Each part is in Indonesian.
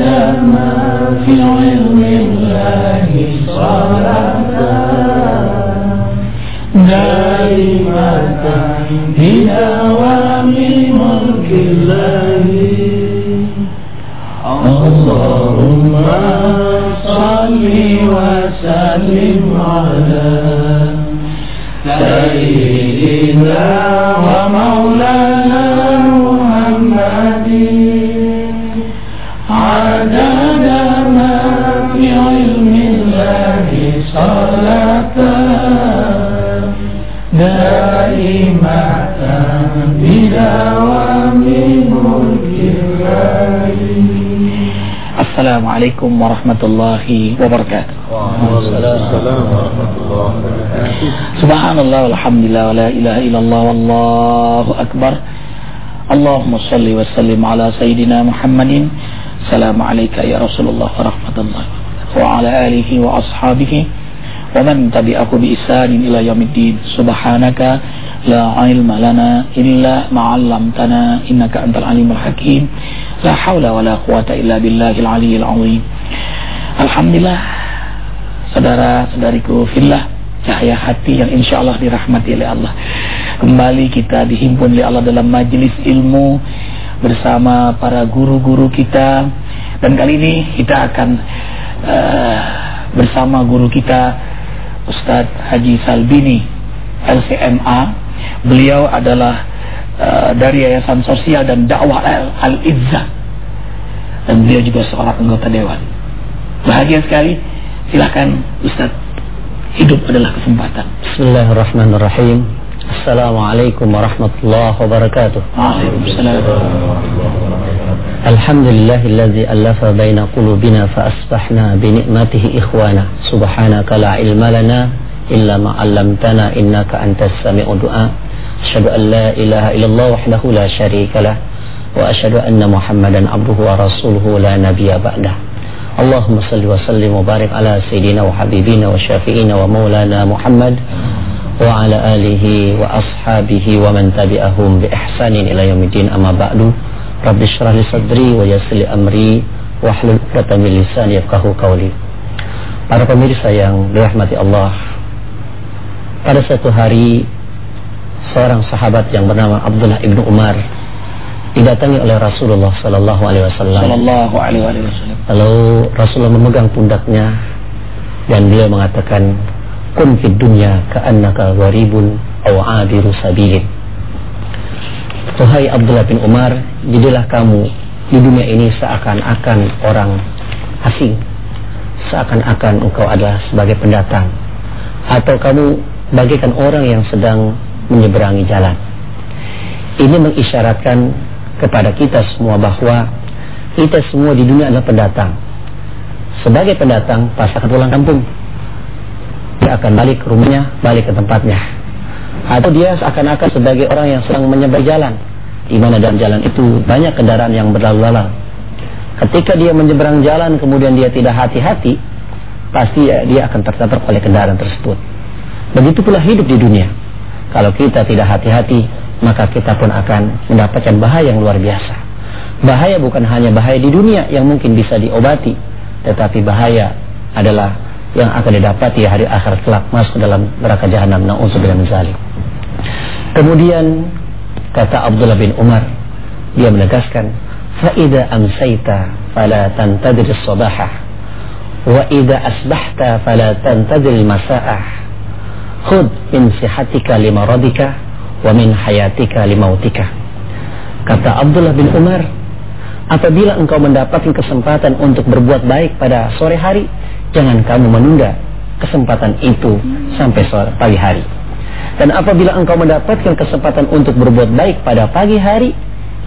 عدد ما في علم الله صلاة دائمة بدوام ملك الله اللهم صل وسلم على سيدنا ومولانا الله السلام عليكم ورحمة الله وبركاته. سبحان الله والحمد لله ولا إله إلا الله والله أكبر. اللهم صل وسلم على سيدنا محمد. سلام عليك يا رسول الله ورحمة الله وعلى آله وأصحابه ومن تبعه بإحسان إلى يوم الدين. سبحانك la ilma lana illa ma 'allamtana innaka antal alimul hakim. La haula wa la quwata illa billahil aliyyil azim. Alhamdulillah saudara-saudariku fillah cahaya hati yang insya Allah dirahmati oleh Allah. Kembali kita dihimpun oleh Allah dalam majelis ilmu bersama para guru-guru kita dan kali ini kita akan uh, bersama guru kita Ustadz Haji Salbini LCMA. Beliau adalah uh, dari Yayasan Sosial dan Dakwah Al-Izzah dan beliau juga seorang anggota dewan. Bahagia sekali. Silakan Ustadz hidup adalah kesempatan. Bismillahirrahmanirrahim. Assalamualaikum warahmatullahi wabarakatuh. Waalaikumsalam. Alhamdulillahilladzi allafa baina qulubina fa asbahna bi ni'matihi ikhwana. Subhanaka la ilma lana إلا ما علمتنا إنك أنت السميع الدعاء. أشهد أن لا إله إلا الله وحده لا شريك له وأشهد أن محمدا عبده ورسوله لا نبي بعده. اللهم صل وسلم وبارك على سيدنا وحبيبنا وشافئنا ومولانا محمد وعلى آله وأصحابه ومن تبعهم بإحسان إلى يوم الدين. أما بعد رب اشرح لي صدري ويسر لي أمري واحلل 'uqdatam min lisani yafqahu qawli Para pemirsa yang dirahmati Allah Pada satu hari seorang sahabat yang bernama Abdullah ibnu Umar didatangi oleh Rasulullah Sallallahu Alaihi Wasallam. Sallallahu Alaihi Wasallam. Lalu Rasulullah memegang pundaknya dan dia mengatakan, "Kun fid dunya ka'annaka gharibun aw 'abiru sabilin." Wahai Abdullah bin Umar, jadilah kamu di dunia ini seakan-akan orang asing. Seakan-akan engkau adalah sebagai pendatang. Atau kamu bagaikan orang yang sedang menyeberangi jalan. Ini mengisyaratkan kepada kita semua bahwa kita semua di dunia adalah pendatang. Sebagai pendatang, pas akan pulang kampung. Dia akan balik ke rumahnya, balik ke tempatnya. Atau dia seakan-akan sebagai orang yang sedang menyeberang jalan. Di mana dalam jalan itu banyak kendaraan yang berlalu-lalang. Ketika dia menyeberang jalan kemudian dia tidak hati-hati, pasti dia akan tertabrak oleh kendaraan tersebut. Begitu pula hidup di dunia. Kalau kita tidak hati-hati, maka kita pun akan mendapatkan bahaya yang luar biasa. Bahaya bukan hanya bahaya di dunia yang mungkin bisa diobati, tetapi bahaya adalah yang akan didapati hari akhir kelak masuk dalam neraka jahanam. Nauzubillah min zalik. Kemudian kata Abdullah bin Umar, dia menegaskan, "Fa idza amsayta fala tantadir as-sabahah wa idza asbahta fala tantadir al-masa'ah." Khud min sihatika limaradika wa min hayatika limautika. Kata Abdullah bin Umar, apabila engkau mendapatkan kesempatan untuk berbuat baik pada sore hari, jangan kamu menunda kesempatan itu sampai sore pagi hari. Dan apabila engkau mendapatkan kesempatan untuk berbuat baik pada pagi hari,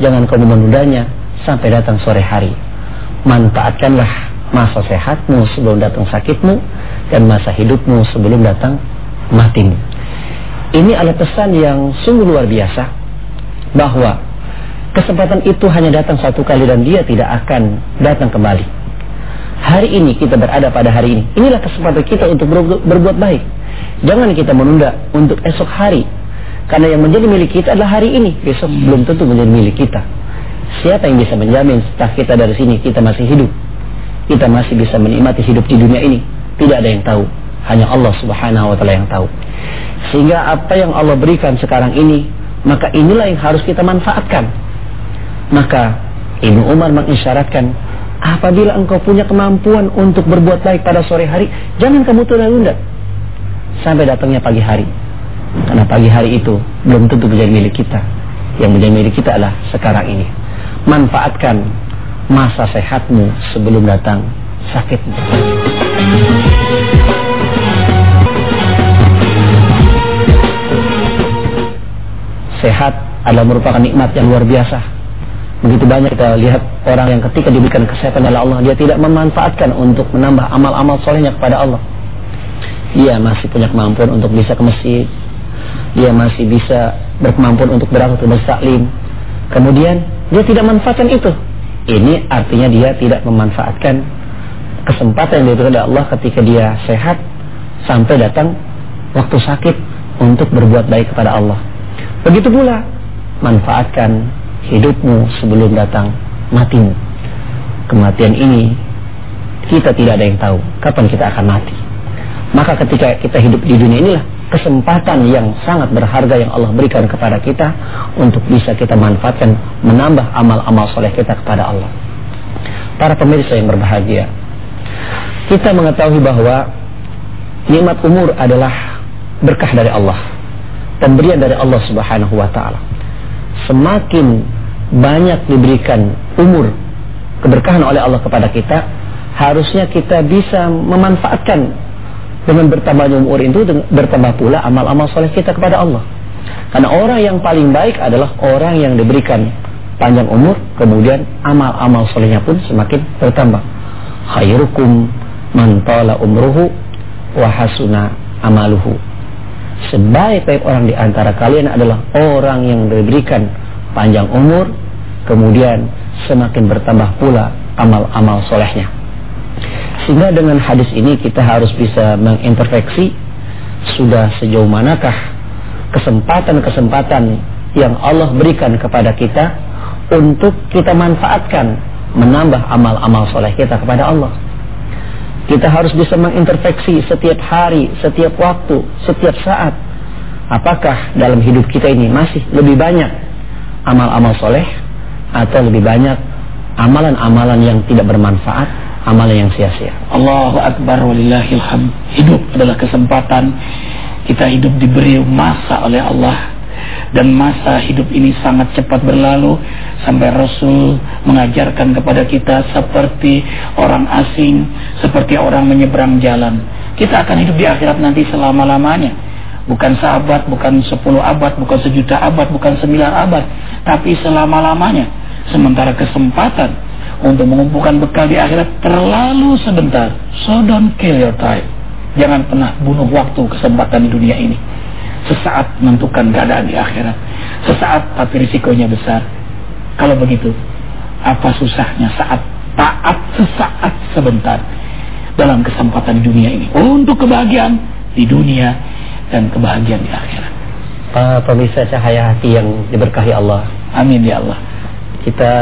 jangan kamu menundanya sampai datang sore hari. Manfaatkanlah masa sehatmu sebelum datang sakitmu dan masa hidupmu sebelum datang matimu. Ini adalah pesan yang sungguh luar biasa bahwa kesempatan itu hanya datang satu kali dan dia tidak akan datang kembali. Hari ini kita berada pada hari ini. Inilah kesempatan kita untuk berbuat baik. Jangan kita menunda untuk esok hari. Karena yang menjadi milik kita adalah hari ini. Besok belum tentu menjadi milik kita. Siapa yang bisa menjamin setelah kita dari sini kita masih hidup? Kita masih bisa menikmati hidup di dunia ini. Tidak ada yang tahu. Hanya Allah subhanahu wa ta'ala yang tahu. Sehingga apa yang Allah berikan sekarang ini, maka inilah yang harus kita manfaatkan. Maka Ibnu Umar mengisyaratkan Apabila engkau punya kemampuan untuk berbuat baik pada sore hari, jangan kamu tunda-tunda sampai datangnya pagi hari. Karena pagi hari itu belum tentu menjadi milik kita. Yang menjadi milik kita adalah sekarang ini. Manfaatkan masa sehatmu sebelum datang sakitmu. Sehat adalah merupakan nikmat yang luar biasa Begitu banyak kita lihat orang yang ketika diberikan kesehatan oleh Allah dia tidak memanfaatkan untuk menambah amal-amal solehnya kepada Allah. Dia masih punya kemampuan untuk bisa ke masjid. Dia masih bisa berkemampuan untuk berangkat ke taklim. Kemudian dia tidak manfaatkan itu. Ini artinya dia tidak memanfaatkan kesempatan yang diberikan oleh Allah ketika dia sehat sampai datang waktu sakit untuk berbuat baik kepada Allah. Begitu pula manfaatkan hidupmu sebelum datang matimu. Kematian ini kita tidak ada yang tahu kapan kita akan mati. Maka ketika kita hidup di dunia inilah kesempatan yang sangat berharga yang Allah berikan kepada kita untuk bisa kita manfaatkan menambah amal-amal soleh kita kepada Allah. Para pemirsa yang berbahagia, kita mengetahui bahwa nikmat umur adalah berkah dari Allah, pemberian dari Allah Subhanahu wa taala semakin banyak diberikan umur keberkahan oleh Allah kepada kita, harusnya kita bisa memanfaatkan dengan bertambahnya umur itu bertambah pula amal-amal soleh kita kepada Allah. Karena orang yang paling baik adalah orang yang diberikan panjang umur, kemudian amal-amal solehnya pun semakin bertambah. Khairukum man tala umruhu wa hasuna amaluhu sebaik-baik orang di antara kalian adalah orang yang diberikan panjang umur, kemudian semakin bertambah pula amal-amal solehnya. Sehingga dengan hadis ini kita harus bisa menginterfeksi sudah sejauh manakah kesempatan-kesempatan yang Allah berikan kepada kita untuk kita manfaatkan menambah amal-amal soleh kita kepada Allah. Kita harus bisa menginterfeksi setiap hari, setiap waktu, setiap saat. Apakah dalam hidup kita ini masih lebih banyak amal-amal soleh atau lebih banyak amalan-amalan yang tidak bermanfaat, amalan yang sia-sia. Allahu Akbar walillahilham. Hidup adalah kesempatan kita hidup diberi masa oleh Allah dan masa hidup ini sangat cepat berlalu sampai Rasul mengajarkan kepada kita seperti orang asing, seperti orang menyeberang jalan. Kita akan hidup di akhirat nanti selama-lamanya. Bukan sahabat, bukan sepuluh abad, bukan sejuta abad, bukan sembilan abad, tapi selama-lamanya. Sementara kesempatan untuk mengumpulkan bekal di akhirat terlalu sebentar. So don't kill your time. Jangan pernah bunuh waktu kesempatan di dunia ini sesaat menentukan keadaan di akhirat. Sesaat tapi risikonya besar. Kalau begitu, apa susahnya saat taat sesaat sebentar dalam kesempatan dunia ini untuk kebahagiaan di dunia dan kebahagiaan di akhirat. Para pemirsa cahaya hati yang diberkahi Allah. Amin ya Allah. Kita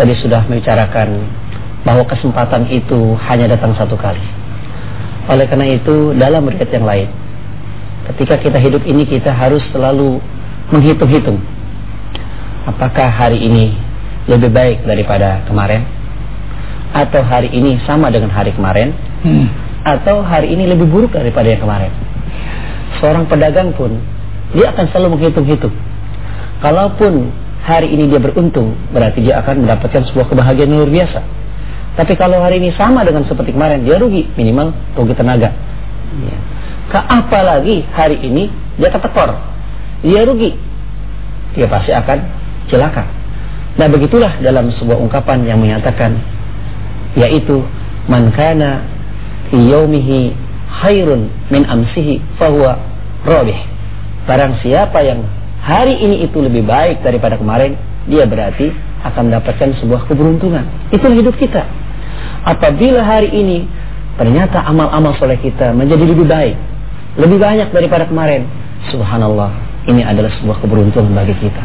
tadi sudah membicarakan bahwa kesempatan itu hanya datang satu kali. Oleh karena itu dalam riwayat yang lain ketika kita hidup ini kita harus selalu menghitung-hitung. Apakah hari ini lebih baik daripada kemarin? Atau hari ini sama dengan hari kemarin? Hmm. atau hari ini lebih buruk daripada yang kemarin? Seorang pedagang pun dia akan selalu menghitung-hitung. Kalaupun hari ini dia beruntung berarti dia akan mendapatkan sebuah kebahagiaan luar biasa. Tapi kalau hari ini sama dengan seperti kemarin dia rugi minimal rugi tenaga ya ke apa lagi hari ini dia ketekor dia rugi. Dia pasti akan celaka. Nah begitulah dalam sebuah ungkapan yang menyatakan yaitu man kana fi yaumihi khairun min amsihi fahuwa rabih. Barang siapa yang hari ini itu lebih baik daripada kemarin dia berarti akan mendapatkan sebuah keberuntungan. Itulah hidup kita. Apabila hari ini ternyata amal-amal soleh kita menjadi lebih baik, lebih banyak daripada kemarin, subhanallah, ini adalah sebuah keberuntungan bagi kita.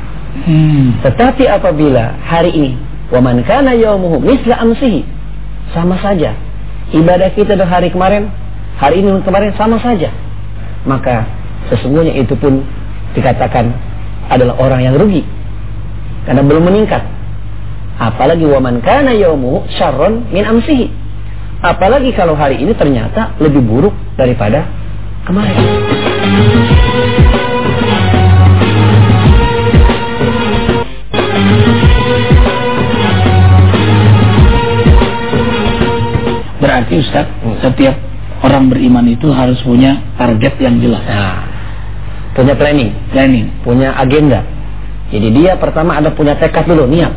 Hmm. Tetapi apabila hari ini waman kana yaumuhu misla amsihi sama saja. Ibadah kita dari hari kemarin hari ini kemarin sama saja. Maka sesungguhnya itu pun dikatakan adalah orang yang rugi karena belum meningkat. Apalagi waman kana yaumuhu syarron min amsihi apalagi kalau hari ini ternyata lebih buruk daripada kemarin Berarti Ustaz, hmm. setiap orang beriman itu harus punya target yang jelas. Nah, punya planning, planning, punya agenda. Jadi dia pertama ada punya tekad dulu, niat.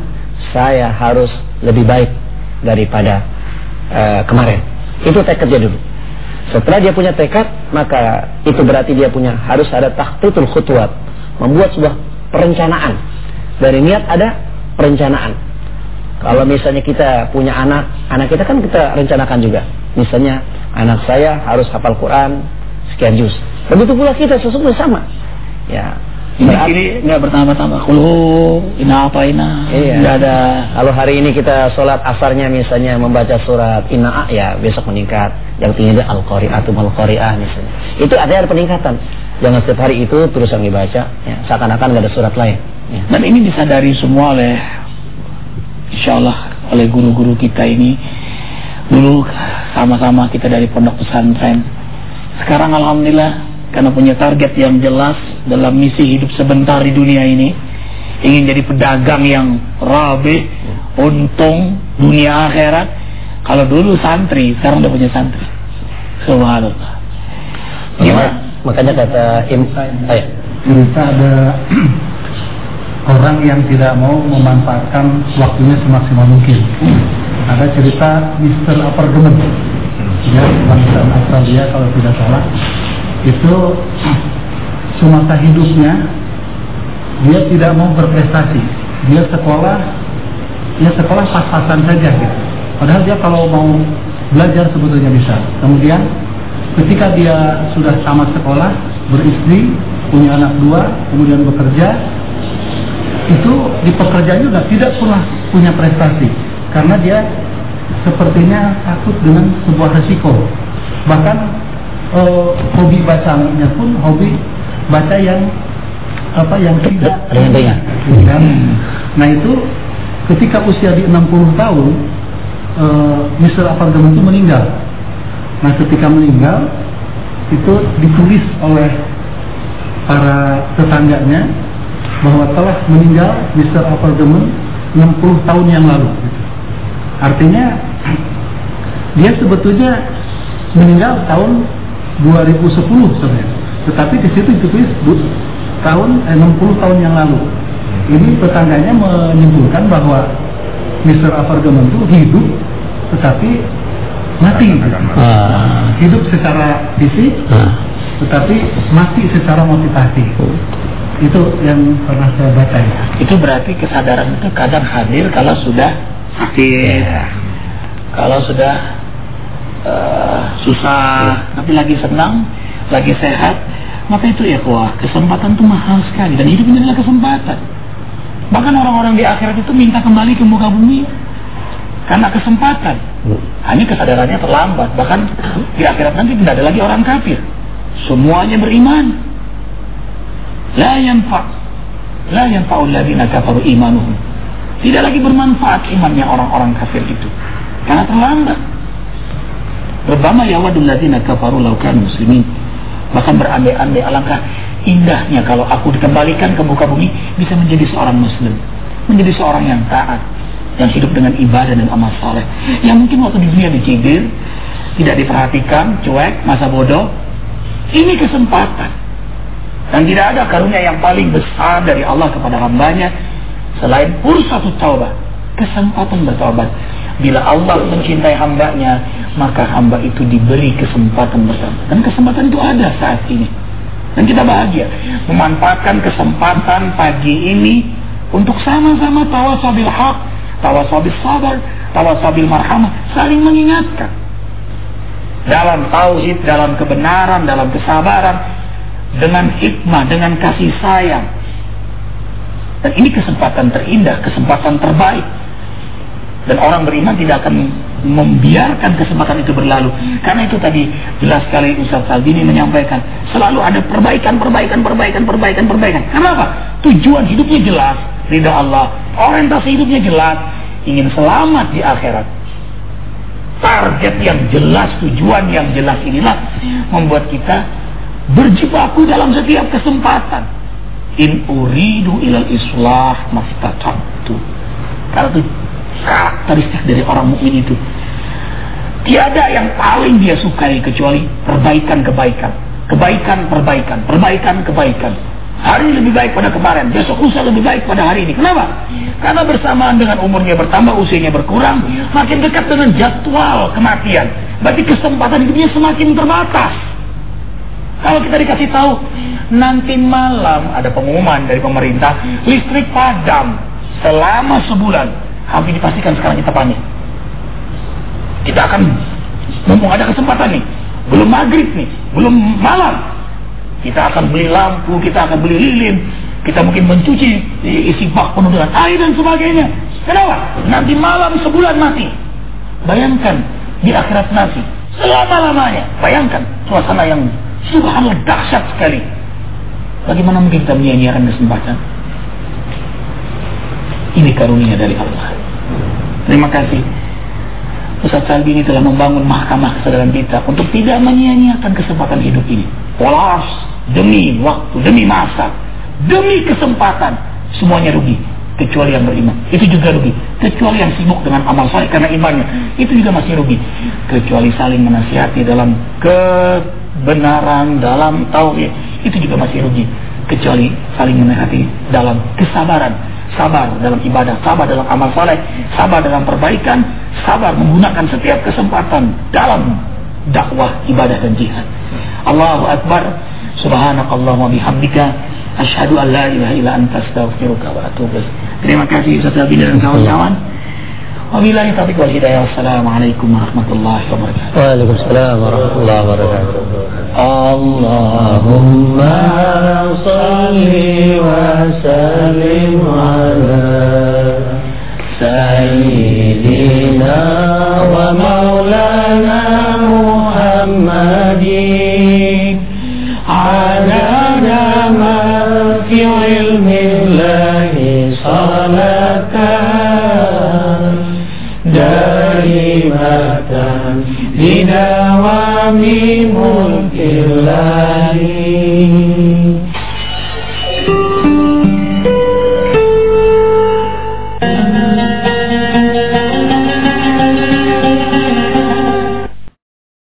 Saya harus lebih baik daripada uh, kemarin. Itu tekadnya dulu. Setelah dia punya tekad, maka itu berarti dia punya harus ada tahtutul khutwat, membuat sebuah perencanaan. Dari niat ada perencanaan. Kalau misalnya kita punya anak, anak kita kan kita rencanakan juga. Misalnya anak saya harus hafal Quran sekian juz. Begitu pula kita sesungguhnya sama. Ya. Ini kiri nggak bertambah-tambah. Kulu, ina apa ina. Iya. Nggak ada. Kalau hari ini kita sholat asarnya misalnya membaca surat ina ya besok meningkat. Yang tinggi al qari'atu mal qari'ah misalnya. Itu artinya ada peningkatan. Jangan setiap hari itu terus yang dibaca. Ya, seakan-akan nggak ada surat lain. Ya. Dan ini disadari semua oleh insya Allah oleh guru-guru kita ini dulu sama-sama kita dari pondok pesantren sekarang Alhamdulillah karena punya target yang jelas dalam misi hidup sebentar di dunia ini. Ingin jadi pedagang yang rabe untung dunia akhirat. Kalau dulu santri sekarang udah punya santri. Subhanallah. Gimana? Makanya kata im cerita ada orang yang tidak mau memanfaatkan waktunya semaksimal mungkin. Ada cerita Mr. Apartemen, ya bangsa Australia kalau tidak salah, itu semasa hidupnya dia tidak mau berprestasi, dia sekolah, ya sekolah pas-pasan saja gitu. Padahal dia kalau mau belajar sebetulnya bisa. Kemudian ketika dia sudah tamat sekolah, beristri, punya anak dua, kemudian bekerja, itu di pekerjaan juga tidak pernah punya prestasi karena dia sepertinya takut dengan sebuah resiko bahkan e, hobi bacanya pun hobi baca yang apa yang tidak ringan nah itu ketika usia di 60 tahun e, Mr. Apartemen itu meninggal nah ketika meninggal itu ditulis oleh para tetangganya bahwa telah meninggal Mr. Apartemen 60 tahun yang lalu. Artinya dia sebetulnya meninggal tahun 2010 sebenarnya. Tetapi di situ ditulis tahun eh, 60 tahun yang lalu. Ini tetangganya menyimpulkan bahwa Mr. Apartemen itu hidup tetapi mati. Ah. Hidup secara fisik, ah. tetapi mati secara motivasi. Itu yang pernah saya baca ya. Itu berarti kesadaran itu kadang hadir kalau sudah sakit. Ya. Kalau sudah uh, susah, tapi lagi senang, lagi sehat, maka itu ya wah kesempatan itu mahal sekali dan hidup ini adalah kesempatan. Bahkan orang-orang di akhirat itu minta kembali ke muka bumi karena kesempatan. Hanya kesadarannya terlambat. Bahkan di akhirat nanti tidak ada lagi orang kafir. Semuanya beriman. La yanfa' La yanfa'ul ladina kafaru imanuhum Tidak lagi bermanfaat imannya orang-orang kafir itu Karena terlambat Berbama yawadul ladina kafaru laukan muslimin. Bahkan berandai-andai alangkah indahnya Kalau aku dikembalikan ke muka bumi Bisa menjadi seorang muslim. Menjadi seorang yang taat Yang hidup dengan ibadah dan amal saleh Yang mungkin waktu di dunia dicibir Tidak diperhatikan, cuek, masa bodoh. Ini kesempatan. Dan tidak ada karunia yang paling besar dari Allah kepada hambanya selain satu taubat, kesempatan bertobat. Bila Allah mencintai hambanya, maka hamba itu diberi kesempatan bertobat. Dan kesempatan itu ada saat ini. Dan kita bahagia memanfaatkan kesempatan pagi ini untuk sama-sama tawasabil hak, tawasabil sabar, tawasabil marhamah, saling mengingatkan. Dalam tauhid, dalam kebenaran, dalam kesabaran, dengan hikmah, dengan kasih sayang. Dan ini kesempatan terindah, kesempatan terbaik. Dan orang beriman tidak akan membiarkan kesempatan itu berlalu. Karena itu tadi jelas sekali Ustaz Salbini menyampaikan, selalu ada perbaikan, perbaikan, perbaikan, perbaikan, perbaikan. Kenapa? Tujuan hidupnya jelas, ridha Allah. Orientasi hidupnya jelas, ingin selamat di akhirat. Target yang jelas, tujuan yang jelas inilah membuat kita berjibaku dalam setiap kesempatan. In uridu ilal islah mastata'tu. Karena itu karakteristik dari orang mukmin itu. Tiada yang paling dia sukai kecuali perbaikan-kebaikan. Kebaikan, perbaikan, perbaikan, kebaikan. Hari lebih baik pada kemarin, besok lusa lebih baik pada hari ini. Kenapa? Karena bersamaan dengan umurnya bertambah, usianya berkurang, makin dekat dengan jadwal kematian. Berarti kesempatan hidupnya semakin terbatas. Kalau kita dikasih tahu, nanti malam ada pengumuman dari pemerintah, listrik padam selama sebulan hampir dipastikan sekarang kita panik. Kita akan mumpung ada kesempatan nih, belum maghrib nih, belum malam. Kita akan beli lampu, kita akan beli lilin, kita mungkin mencuci isi bak penuh dengan air dan sebagainya. Kenapa? Nanti malam sebulan mati. Bayangkan di akhirat nanti selama-lamanya. Bayangkan suasana yang subhanallah dahsyat sekali. Bagaimana mungkin kita menyia-nyiakan kesempatan? Ini karunia dari Allah. Terima kasih. Ustaz Salbi ini telah membangun mahkamah kesadaran kita untuk tidak menyia-nyiakan kesempatan hidup ini. Polas, demi waktu, demi masa, demi kesempatan, semuanya rugi. Kecuali yang beriman. Itu juga rugi. Kecuali yang sibuk dengan amal soleh karena imannya. Itu juga masih rugi. Kecuali saling menasihati dalam kebenaran, dalam tauhid. Itu juga masih rugi. Kecuali saling menasihati dalam kesabaran sabar dalam ibadah, sabar dalam amal saleh, sabar dalam perbaikan, sabar menggunakan setiap kesempatan dalam dakwah, ibadah dan jihad. Allahu Akbar, subhanakallah wa bihamdika, asyhadu an la ilaha illa anta astaghfiruka wa atubu Terima kasih Ustaz Abi dan kawan-kawan. وبالله التوفيق والهداية. والسلام عليكم ورحمة الله وبركاته. وعليكم السلام ورحمة الله وبركاته. اللهم صل وسلم على سيدنا ومولانا محمد بدوام ملك الله